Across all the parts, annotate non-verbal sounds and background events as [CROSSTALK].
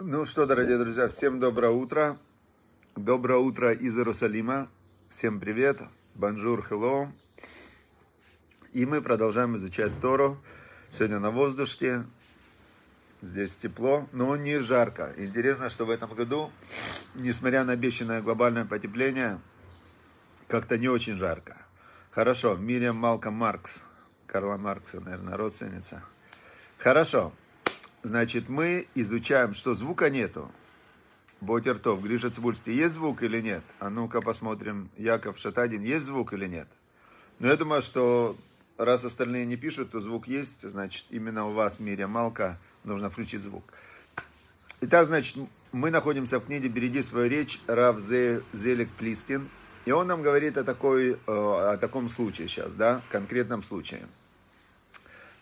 Ну что, дорогие друзья, всем доброе утро. Доброе утро из Иерусалима. Всем привет. Bonjour, hello. И мы продолжаем изучать Тору. Сегодня на воздухе. Здесь тепло, но не жарко. Интересно, что в этом году, несмотря на обещанное глобальное потепление, как-то не очень жарко. Хорошо, Мириам Малком Маркс. Карла Маркса, наверное, родственница. Хорошо. Значит, мы изучаем, что звука нету. Ботертов, Гриша Цибульский, есть звук или нет? А ну-ка посмотрим. Яков Шатадин, есть звук или нет? Но я думаю, что раз остальные не пишут, то звук есть, значит, именно у вас, Мирия Малка, нужно включить звук. Итак, значит, мы находимся в книге «Береги свою речь» Рав Зелик Плистин. И он нам говорит о, такой, э, о таком случае сейчас, да, конкретном случае.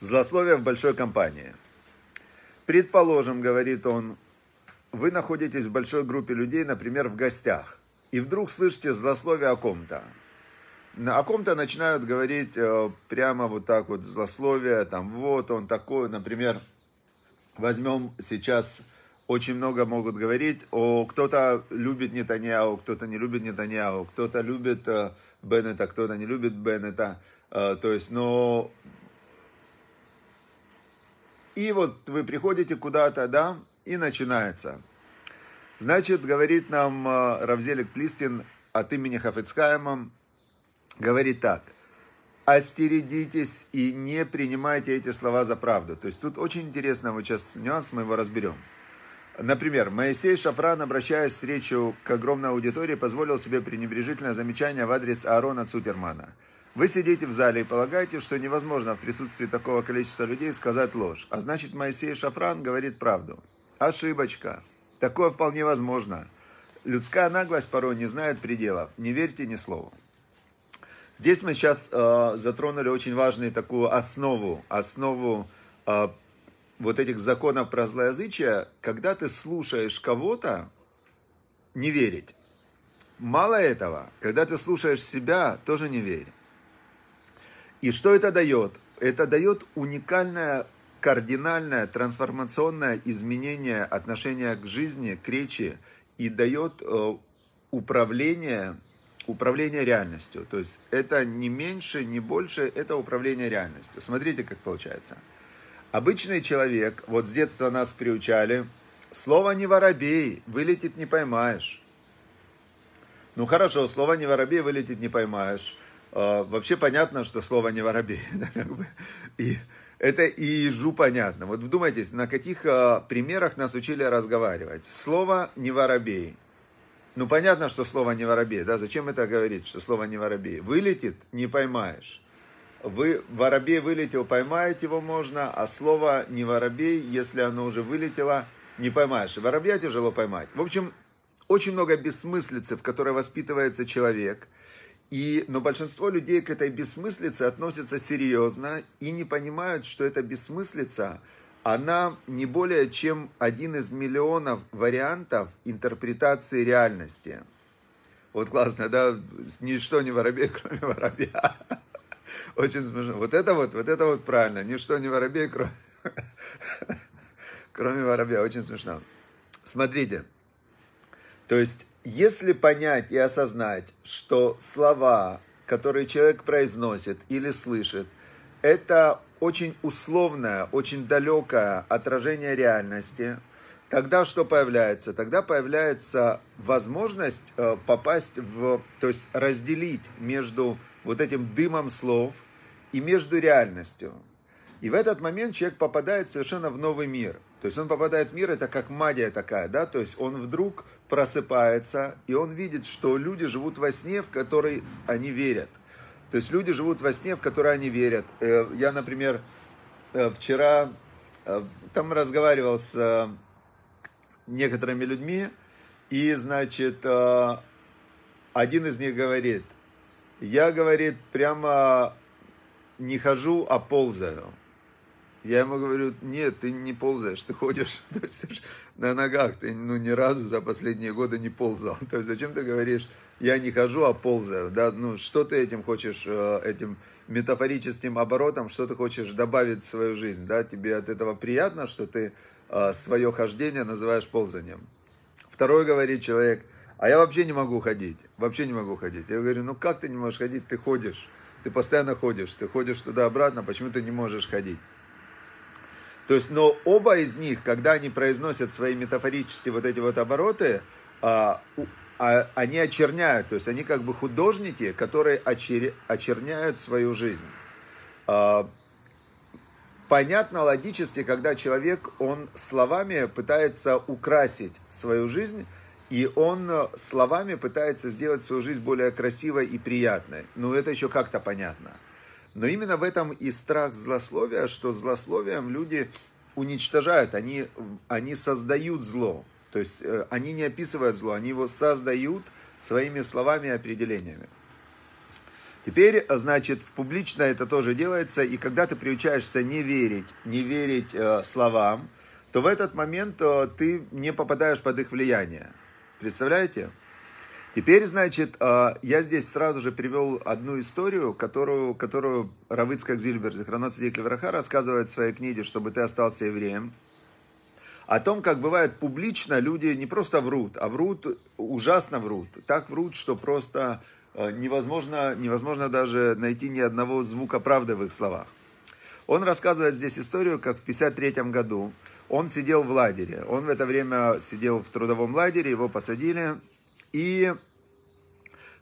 Злословие в большой компании – Предположим, говорит он, вы находитесь в большой группе людей, например, в гостях, и вдруг слышите злословие о ком-то. О ком-то начинают говорить э, прямо вот так вот злословие, там вот он такой, например, возьмем сейчас очень много могут говорить, о кто-то любит Нетаньяу, кто-то не любит Нетаньяу, кто-то любит э, Беннета, кто-то не любит Беннета. Э, то есть, но и вот вы приходите куда-то, да, и начинается. Значит, говорит нам э, Равзелик Плистин от имени Хафицкаема, говорит так. Остерегитесь и не принимайте эти слова за правду. То есть тут очень интересно, вот сейчас нюанс, мы его разберем. Например, Моисей Шафран, обращаясь с речью к огромной аудитории, позволил себе пренебрежительное замечание в адрес Аарона Цутермана – вы сидите в зале и полагаете, что невозможно в присутствии такого количества людей сказать ложь. А значит, Моисей Шафран говорит правду. Ошибочка. Такое вполне возможно. Людская наглость порой не знает пределов. Не верьте ни слову. Здесь мы сейчас э, затронули очень важную такую основу, основу э, вот этих законов про злоязычие. Когда ты слушаешь кого-то, не верить. Мало этого, когда ты слушаешь себя, тоже не верь. И что это дает? Это дает уникальное, кардинальное, трансформационное изменение отношения к жизни, к речи и дает э, управление, управление реальностью. То есть это не меньше, не больше, это управление реальностью. Смотрите, как получается. Обычный человек, вот с детства нас приучали, слово не воробей, вылетит не поймаешь. Ну хорошо, слово не воробей, вылетит не поймаешь. А, вообще понятно, что слово не воробей. [LAUGHS] И это и ежу понятно. Вот вдумайтесь, на каких а, примерах нас учили разговаривать. Слово не воробей. Ну, понятно, что слово не воробей, да, зачем это говорить, что слово не воробей? Вылетит, не поймаешь. Вы, воробей вылетел, поймать его можно, а слово не воробей, если оно уже вылетело, не поймаешь. воробья тяжело поймать. В общем, очень много бессмыслицы, в которой воспитывается человек – и, но большинство людей к этой бессмыслице относятся серьезно и не понимают, что эта бессмыслица, она не более чем один из миллионов вариантов интерпретации реальности. Вот классно, да? Ничто не воробей, [LAUGHS] кроме воробья. Очень смешно. Вот это вот, вот это вот правильно. Ничто не воробей, кроме, [LAUGHS] кроме воробья. Очень смешно. Смотрите. То есть если понять и осознать, что слова, которые человек произносит или слышит, это очень условное, очень далекое отражение реальности, тогда что появляется? Тогда появляется возможность э, попасть в, то есть разделить между вот этим дымом слов и между реальностью. И в этот момент человек попадает совершенно в новый мир. То есть он попадает в мир, это как магия такая, да, то есть он вдруг просыпается, и он видит, что люди живут во сне, в который они верят. То есть люди живут во сне, в который они верят. Э, я, например, э, вчера э, там разговаривал с некоторыми людьми, и, значит, один из них говорит, я, говорит, прямо не хожу, а ползаю. Я ему говорю, нет, ты не ползаешь, ты ходишь, [LAUGHS] то есть ты на ногах, ты ну, ни разу за последние годы не ползал. [LAUGHS] То есть зачем ты говоришь, я не хожу, а ползаю, да, ну что ты этим хочешь, э, этим метафорическим оборотом, что ты хочешь добавить в свою жизнь, да, тебе от этого приятно, что ты свое хождение называешь ползанием. Второй говорит человек, а я вообще не могу ходить, вообще не могу ходить. Я говорю, ну как ты не можешь ходить, ты ходишь, ты постоянно ходишь, ты ходишь туда-обратно, почему ты не можешь ходить? То есть, но оба из них, когда они произносят свои метафорические вот эти вот обороты, а, а, они очерняют, то есть они как бы художники, которые очер, очерняют свою жизнь. А, понятно логически, когда человек, он словами пытается украсить свою жизнь, и он словами пытается сделать свою жизнь более красивой и приятной. Ну, это еще как-то понятно. Но именно в этом и страх злословия, что злословием люди уничтожают, они, они создают зло. То есть э, они не описывают зло, они его создают своими словами и определениями. Теперь, значит, публично это тоже делается, и когда ты приучаешься не верить, не верить э, словам, то в этот момент э, ты не попадаешь под их влияние. Представляете? Теперь, значит, а, я здесь сразу же привел одну историю, которую, которую Равыцкак Зильбер, Захранот Сидик рассказывает в своей книге, чтобы ты остался евреем. О том, как бывает публично, люди не просто врут, а врут, ужасно врут. Так врут, что просто а, невозможно, невозможно даже найти ни одного звука правды в их словах. Он рассказывает здесь историю, как в 1953 году он сидел в лагере. Он в это время сидел в трудовом лагере, его посадили, и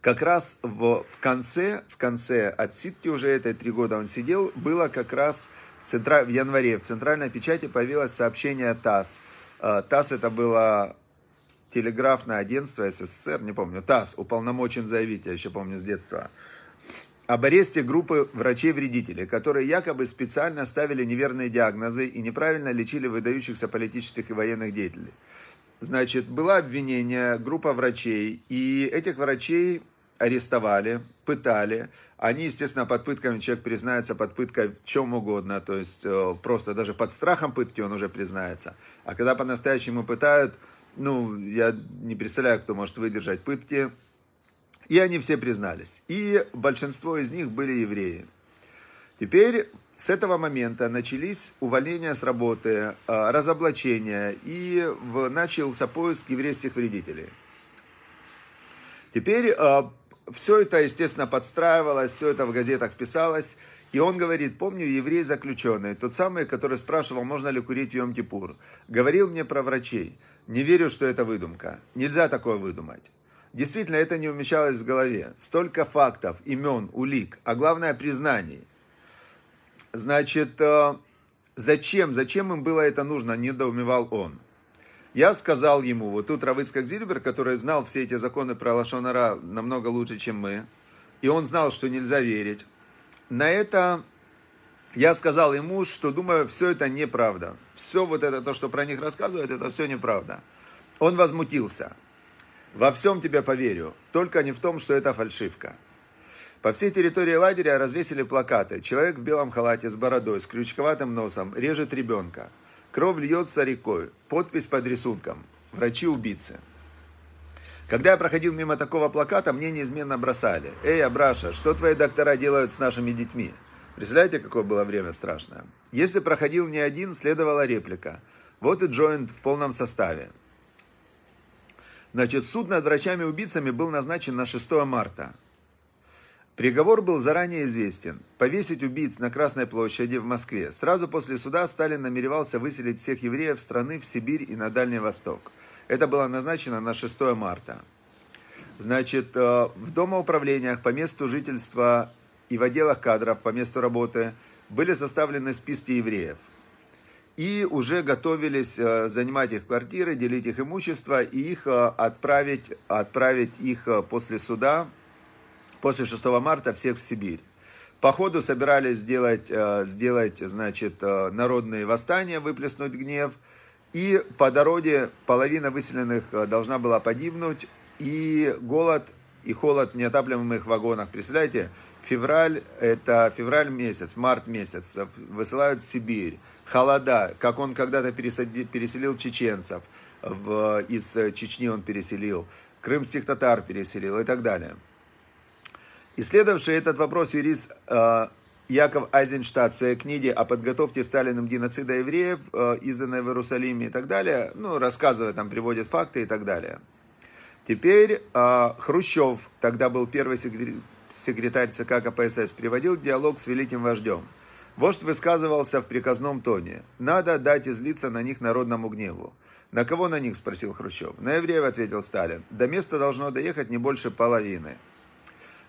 как раз в, в конце, в конце отсидки уже этой три года он сидел, было как раз в, центра, в январе в центральной печати появилось сообщение ТАСС. А, ТАСС это было телеграфное агентство СССР, не помню, ТАСС, уполномочен заявить, я еще помню с детства, об аресте группы врачей-вредителей, которые якобы специально ставили неверные диагнозы и неправильно лечили выдающихся политических и военных деятелей. Значит, было обвинение, группа врачей, и этих врачей арестовали, пытали. Они, естественно, под пытками, человек признается под пыткой в чем угодно, то есть э, просто даже под страхом пытки он уже признается. А когда по-настоящему пытают, ну, я не представляю, кто может выдержать пытки. И они все признались. И большинство из них были евреи. Теперь с этого момента начались увольнения с работы, а, разоблачения и начался поиск еврейских вредителей. Теперь а, все это, естественно, подстраивалось, все это в газетах писалось. И он говорит, помню, еврей заключенный, тот самый, который спрашивал, можно ли курить Йом-Кипур, говорил мне про врачей. Не верю, что это выдумка. Нельзя такое выдумать. Действительно, это не умещалось в голове. Столько фактов, имен, улик, а главное признаний – Значит, э, зачем, зачем им было это нужно, недоумевал он. Я сказал ему, вот тут Равыцкак Зильбер, который знал все эти законы про Лашонара намного лучше, чем мы, и он знал, что нельзя верить. На это я сказал ему, что думаю, все это неправда. Все вот это, то, что про них рассказывают, это все неправда. Он возмутился. Во всем тебе поверю, только не в том, что это фальшивка. По всей территории лагеря развесили плакаты. Человек в белом халате с бородой, с крючковатым носом, режет ребенка. Кровь льется рекой. Подпись под рисунком. Врачи-убийцы. Когда я проходил мимо такого плаката, мне неизменно бросали. «Эй, Абраша, что твои доктора делают с нашими детьми?» Представляете, какое было время страшное? Если проходил не один, следовала реплика. Вот и Джоинт в полном составе. Значит, суд над врачами-убийцами был назначен на 6 марта. Приговор был заранее известен. Повесить убийц на Красной площади в Москве. Сразу после суда Сталин намеревался выселить всех евреев страны в Сибирь и на Дальний Восток. Это было назначено на 6 марта. Значит, э, в домоуправлениях по месту жительства и в отделах кадров по месту работы были составлены списки евреев. И уже готовились э, занимать их квартиры, делить их имущество и их э, отправить, отправить их после суда после 6 марта всех в Сибирь. По ходу собирались сделать, э, сделать значит, э, народные восстания, выплеснуть гнев. И по дороге половина выселенных э, должна была погибнуть. И голод и холод в неотапливаемых вагонах. Представляете, февраль, это февраль месяц, март месяц, высылают в Сибирь. Холода, как он когда-то переселил чеченцев, в, из Чечни он переселил, крымских татар переселил и так далее. Исследовавший этот вопрос юрист э, Яков Айзенштадт в своей книге о подготовке Сталиным геноцида евреев, э, изданной в Иерусалиме и так далее, ну, рассказывает, там приводит факты и так далее. Теперь э, Хрущев, тогда был первый секретарь ЦК КПСС, приводил диалог с великим вождем. Вождь высказывался в приказном тоне. «Надо дать излиться на них народному гневу». «На кого на них?» – спросил Хрущев. «На евреев», – ответил Сталин. «До места должно доехать не больше половины».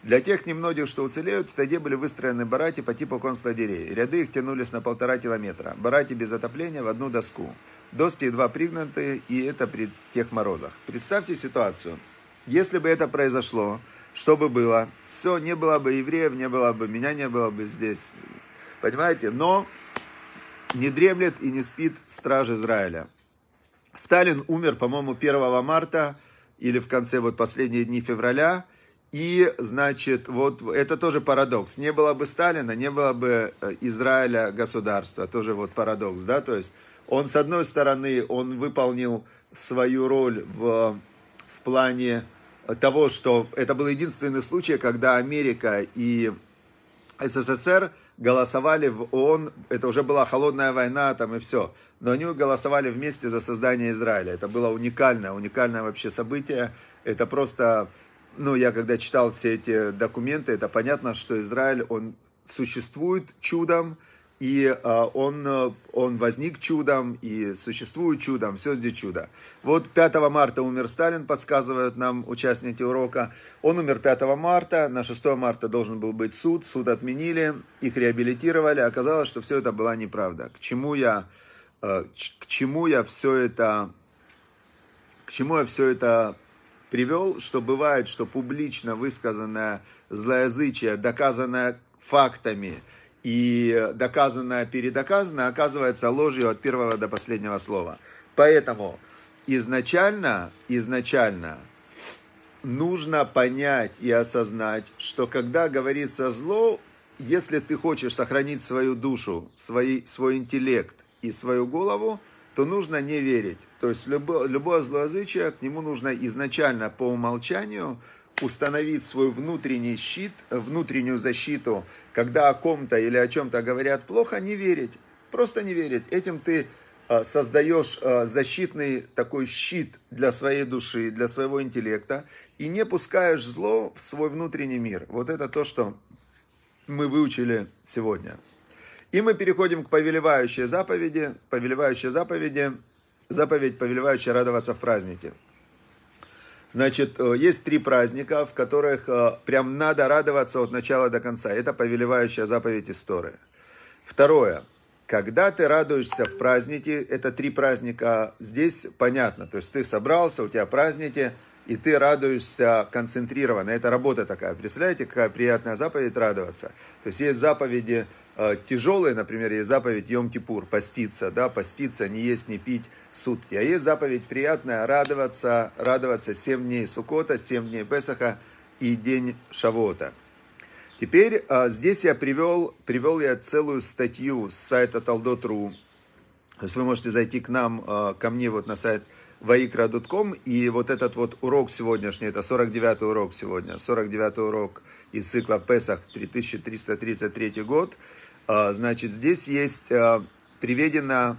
Для тех немногих, что уцелеют, в тайге были выстроены бараки по типу концлагерей. Ряды их тянулись на полтора километра. Бараки без отопления в одну доску. Доски едва пригнанты, и это при тех морозах. Представьте ситуацию. Если бы это произошло, что бы было? Все, не было бы евреев, не было бы меня, не было бы здесь. Понимаете? Но не дремлет и не спит страж Израиля. Сталин умер, по-моему, 1 марта или в конце вот последние дни февраля. И, значит, вот это тоже парадокс. Не было бы Сталина, не было бы э, Израиля государства. Тоже вот парадокс, да? То есть он, с одной стороны, он выполнил свою роль в, в плане того, что это был единственный случай, когда Америка и СССР голосовали в ООН, это уже была холодная война там и все, но они голосовали вместе за создание Израиля. Это было уникальное, уникальное вообще событие. Это просто, ну, я когда читал все эти документы, это понятно, что Израиль, он существует чудом, и а, он, э, он возник чудом, и существует чудом, все здесь чудо. Вот 5 марта умер Сталин, подсказывают нам участники урока. Он умер 5 марта, на 6 марта должен был быть суд, суд отменили, их реабилитировали. Оказалось, что все это была неправда. К чему я, э, к чему я все это, к чему я все это привел, что бывает, что публично высказанное злоязычие, доказанное фактами, и доказанное, передоказанное оказывается ложью от первого до последнего слова. Поэтому изначально, изначально нужно понять и осознать, что когда говорится зло, если ты хочешь сохранить свою душу, свой, свой интеллект и свою голову, то нужно не верить. То есть любое, любое злоязычие, к нему нужно изначально по умолчанию установить свой внутренний щит, внутреннюю защиту, когда о ком-то или о чем-то говорят плохо, не верить. Просто не верить. Этим ты а, создаешь а, защитный такой щит для своей души, для своего интеллекта, и не пускаешь зло в свой внутренний мир. Вот это то, что мы выучили сегодня. И мы переходим к повелевающей заповеди. Повелевающей заповеди, заповедь повелевающая радоваться в празднике. Значит, э, есть три праздника, в которых э, прям надо радоваться от начала до конца. Это повелевающая заповедь истории. Второе. Когда ты радуешься в празднике, это три праздника, здесь понятно. То есть ты собрался, у тебя праздники, и ты радуешься концентрированно. Это работа такая. Представляете, какая приятная заповедь радоваться. То есть есть заповеди э, тяжелые, например, есть заповедь Йом-Кипур, поститься, да, поститься, не есть, не пить сутки. А есть заповедь приятная, радоваться, радоваться 7 дней Сукота, 7 дней Песаха и день Шавота. Теперь э, здесь я привел, привел я целую статью с сайта Taldot.ru. То есть вы можете зайти к нам, э, ко мне вот на сайт vaikra.com. И вот этот вот урок сегодняшний, это 49 урок сегодня, 49 урок из цикла Песах 3333 год. А, значит, здесь есть а, приведена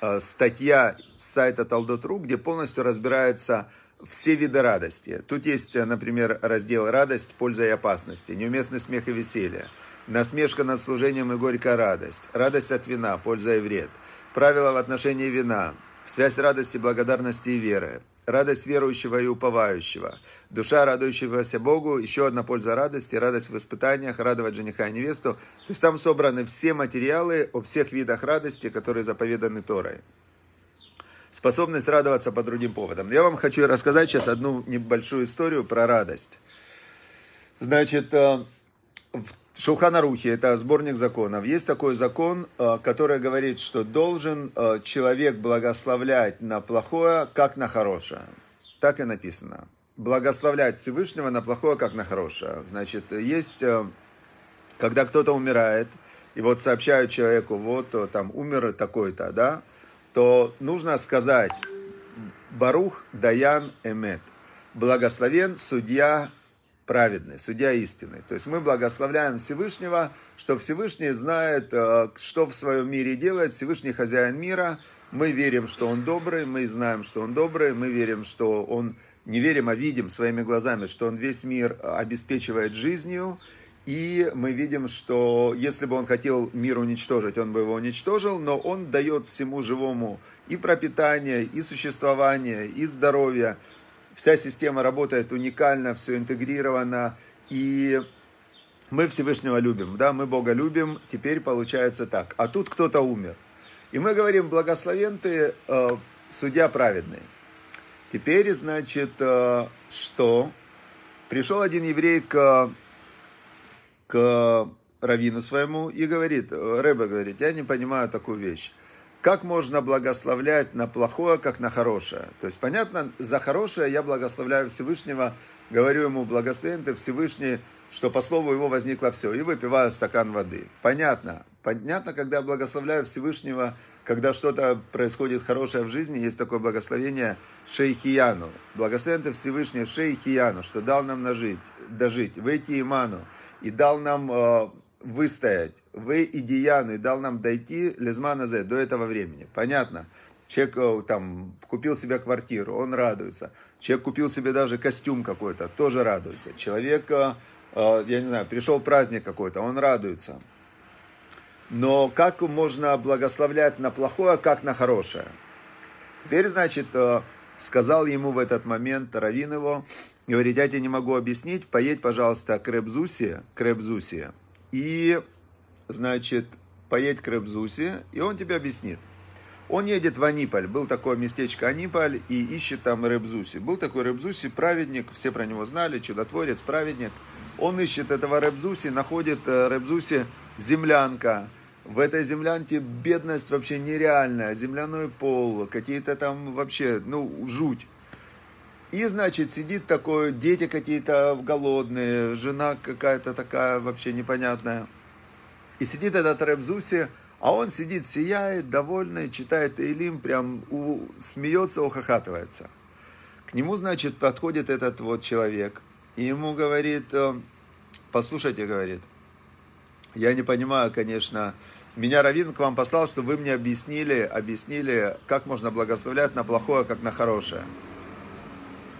а, статья с сайта Taldot.ru, где полностью разбирается все виды радости. Тут есть, например, раздел «Радость, польза и опасности», «Неуместный смех и веселье», «Насмешка над служением и горькая радость», «Радость от вина, польза и вред», «Правила в отношении вина», Связь радости, благодарности и веры. Радость верующего и уповающего. Душа, радующегося Богу. Еще одна польза радости. Радость в испытаниях. Радовать жениха и невесту. То есть там собраны все материалы о всех видах радости, которые заповеданы Торой. Способность радоваться по другим поводам. Я вам хочу рассказать сейчас одну небольшую историю про радость. Значит, э, в Шулханарухи, это сборник законов. Есть такой закон, э, который говорит, что должен э, человек благословлять на плохое, как на хорошее. Так и написано. Благословлять Всевышнего на плохое, как на хорошее. Значит, есть, э, когда кто-то умирает, и вот сообщают человеку, вот там умер такой-то, да, то нужно сказать Барух Даян Эмет. Благословен судья праведный, судья истины. То есть мы благословляем Всевышнего, что Всевышний знает, э, что в своем мире делает, Всевышний хозяин мира. Мы верим, что он добрый, мы знаем, что он добрый, мы верим, что он, не верим, а видим своими глазами, что он весь мир обеспечивает жизнью. И мы видим, что если бы он хотел мир уничтожить, он бы его уничтожил, но он дает всему живому и пропитание, и существование, и здоровье вся система работает уникально, все интегрировано, и мы Всевышнего любим, да, мы Бога любим, теперь получается так. А тут кто-то умер. И мы говорим, благословен ты, э, судья праведный. Теперь, значит, э, что? Пришел один еврей к, к раввину своему и говорит, Рэбе говорит, я не понимаю такую вещь как можно благословлять на плохое, как на хорошее. То есть, понятно, за хорошее я благословляю Всевышнего, говорю ему, благословен ты Всевышний, что по слову его возникло все, и выпиваю стакан воды. Понятно. Понятно, когда я благословляю Всевышнего, когда что-то происходит хорошее в жизни, есть такое благословение Шейхияну. Благословен ты Всевышний Шейхияну, что дал нам нажить, дожить, выйти иману, и дал нам э, выстоять. Вы и Дияну, и дал нам дойти лезмана зе, до этого времени. Понятно? Человек э, там купил себе квартиру, он радуется. Человек купил себе даже костюм какой-то, тоже радуется. Человек, э, э, я не знаю, пришел праздник какой-то, он радуется. Но как можно благословлять на плохое, как на хорошее? Теперь, значит, сказал ему в этот момент Равин его, говорит, я тебе не могу объяснить, поедь, пожалуйста, к Ребзусе, к Ребзусе, и, значит, поедь к Рыбзусе, и он тебе объяснит. Он едет в Аниполь, был такое местечко Аниполь, и ищет там Рыбзуси. Был такой Рыбзуси, праведник, все про него знали, чудотворец, праведник. Он ищет этого Рыбзуси, находит э, Рыбзуси землянка. В этой землянке бедность вообще нереальная, земляной пол, какие-то там вообще, ну, жуть. И, значит, сидит такой, дети какие-то голодные, жена какая-то такая вообще непонятная. И сидит этот Ребзуси, а он сидит, сияет, довольный, читает Эйлим, прям у, смеется, ухахатывается. К нему, значит, подходит этот вот человек, и ему говорит, э, послушайте, говорит, я не понимаю, конечно, меня Равин к вам послал, чтобы вы мне объяснили, объяснили, как можно благословлять на плохое, как на хорошее.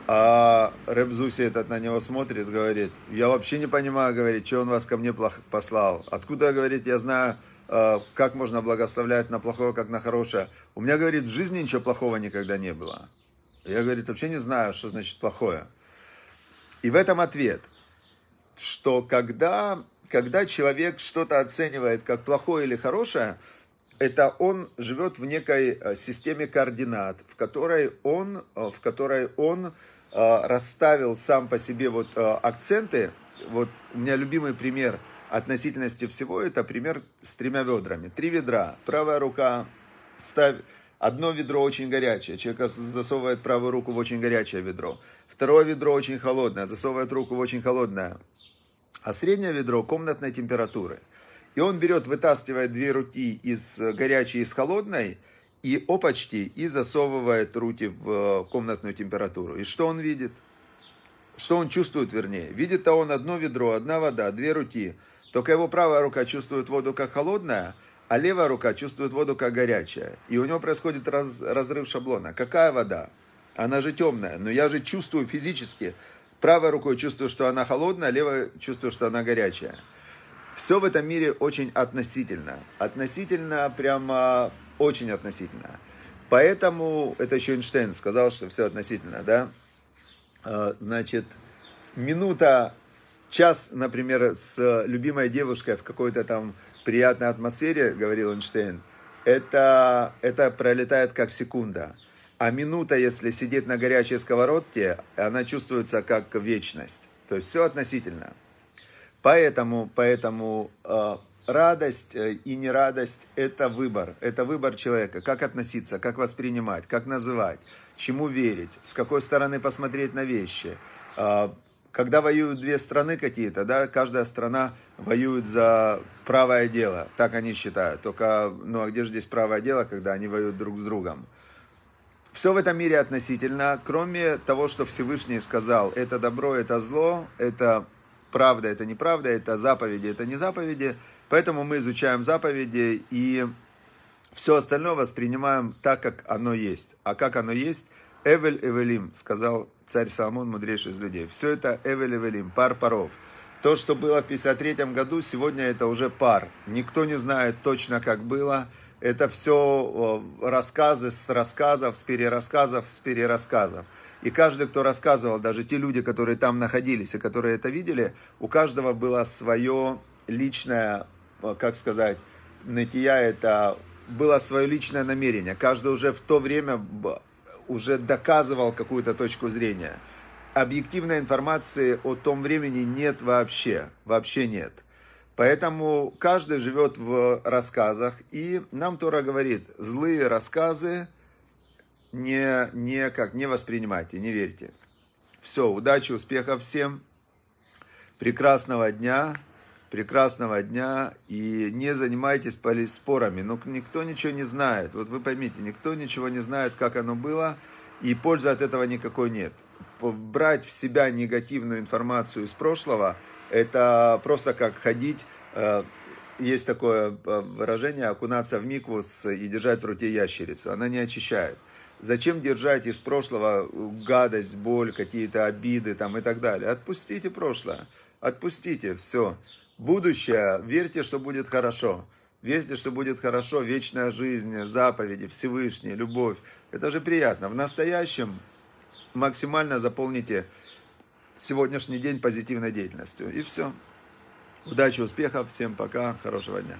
А Рэбзуси этот на него смотрит, говорит, я вообще не понимаю, говорит, что он вас ко мне послал. Откуда, говорит, я знаю, а, как можно благословлять на плохое, как на хорошее. У меня, говорит, в жизни ничего плохого никогда не было. Я, говорит, вообще не знаю, что значит плохое. И в этом ответ, что когда, когда человек что-то оценивает как плохое или хорошее, это он живет в некой э, системе координат, в которой он, э, в которой он э, расставил сам по себе вот акценты. Вот у меня любимый пример относительности всего, это пример с тремя ведрами. Три ведра, правая рука ставит, одно ведро очень горячее, человек засовывает правую руку в очень горячее ведро, второе ведро очень холодное, засовывает руку в очень холодное, а среднее ведро комнатной температуры – и он берет, вытаскивает две руки из э, горячей, из холодной, и опачки, и засовывает руки в э, комнатную температуру. И что он видит? Что он чувствует, вернее? Видит-то он одно ведро, одна вода, две руки. Только его правая рука чувствует воду как холодная, а левая рука чувствует воду как горячая. И у него происходит раз, разрыв шаблона. Какая вода? Она же темная, но я же чувствую физически. Правой рукой чувствую, что она холодная, левой чувствую, что она горячая. Все в этом мире очень относительно. Относительно, прямо очень относительно. Поэтому, это еще Эйнштейн сказал, что все относительно, да? А, значит, минута, час, например, с любимой девушкой в какой-то там приятной атмосфере, говорил Эйнштейн, это, это пролетает как секунда. А минута, если сидеть на горячей сковородке, она чувствуется как вечность. То есть все относительно. Поэтому, поэтому э, радость э, и нерадость – это выбор. Это выбор человека. Как относиться, как воспринимать, как называть, чему верить, с какой стороны посмотреть на вещи. Э, когда воюют две страны какие-то, да, каждая страна воюет за правое дело, так они считают. Только, ну а где же здесь правое дело, когда они воюют друг с другом? Все в этом мире относительно, кроме того, что Всевышний сказал, это добро, это зло, это правда, это неправда, это заповеди, это не заповеди. Поэтому мы изучаем заповеди и все остальное воспринимаем так, как оно есть. А как оно есть, Эвель Эвелим, сказал царь Соломон, мудрейший из людей. Все это Эвель Эвелим, пар паров. То, что было в 53 году, сегодня это уже пар. Никто не знает точно, как было. Это все рассказы с рассказов, с перерассказов, с перерассказов. И каждый, кто рассказывал, даже те люди, которые там находились и которые это видели, у каждого было свое личное, как сказать, нытья, это было свое личное намерение. Каждый уже в то время уже доказывал какую-то точку зрения. Объективной информации о том времени нет вообще, вообще нет. Поэтому каждый живет в рассказах, и нам Тора говорит, злые рассказы не, не, как, не воспринимайте, не верьте. Все, удачи, успехов всем, прекрасного дня прекрасного дня и не занимайтесь спорами. Ну, никто ничего не знает. Вот вы поймите, никто ничего не знает, как оно было, и пользы от этого никакой нет. Брать в себя негативную информацию из прошлого, это просто как ходить, э, есть такое э, выражение, окунаться в микву и держать в руке ящерицу. Она не очищает. Зачем держать из прошлого гадость, боль, какие-то обиды там и так далее? Отпустите прошлое. Отпустите, все будущее, верьте, что будет хорошо. Верьте, что будет хорошо, вечная жизнь, заповеди, Всевышний, любовь. Это же приятно. В настоящем максимально заполните сегодняшний день позитивной деятельностью. И все. Удачи, успехов, всем пока, хорошего дня.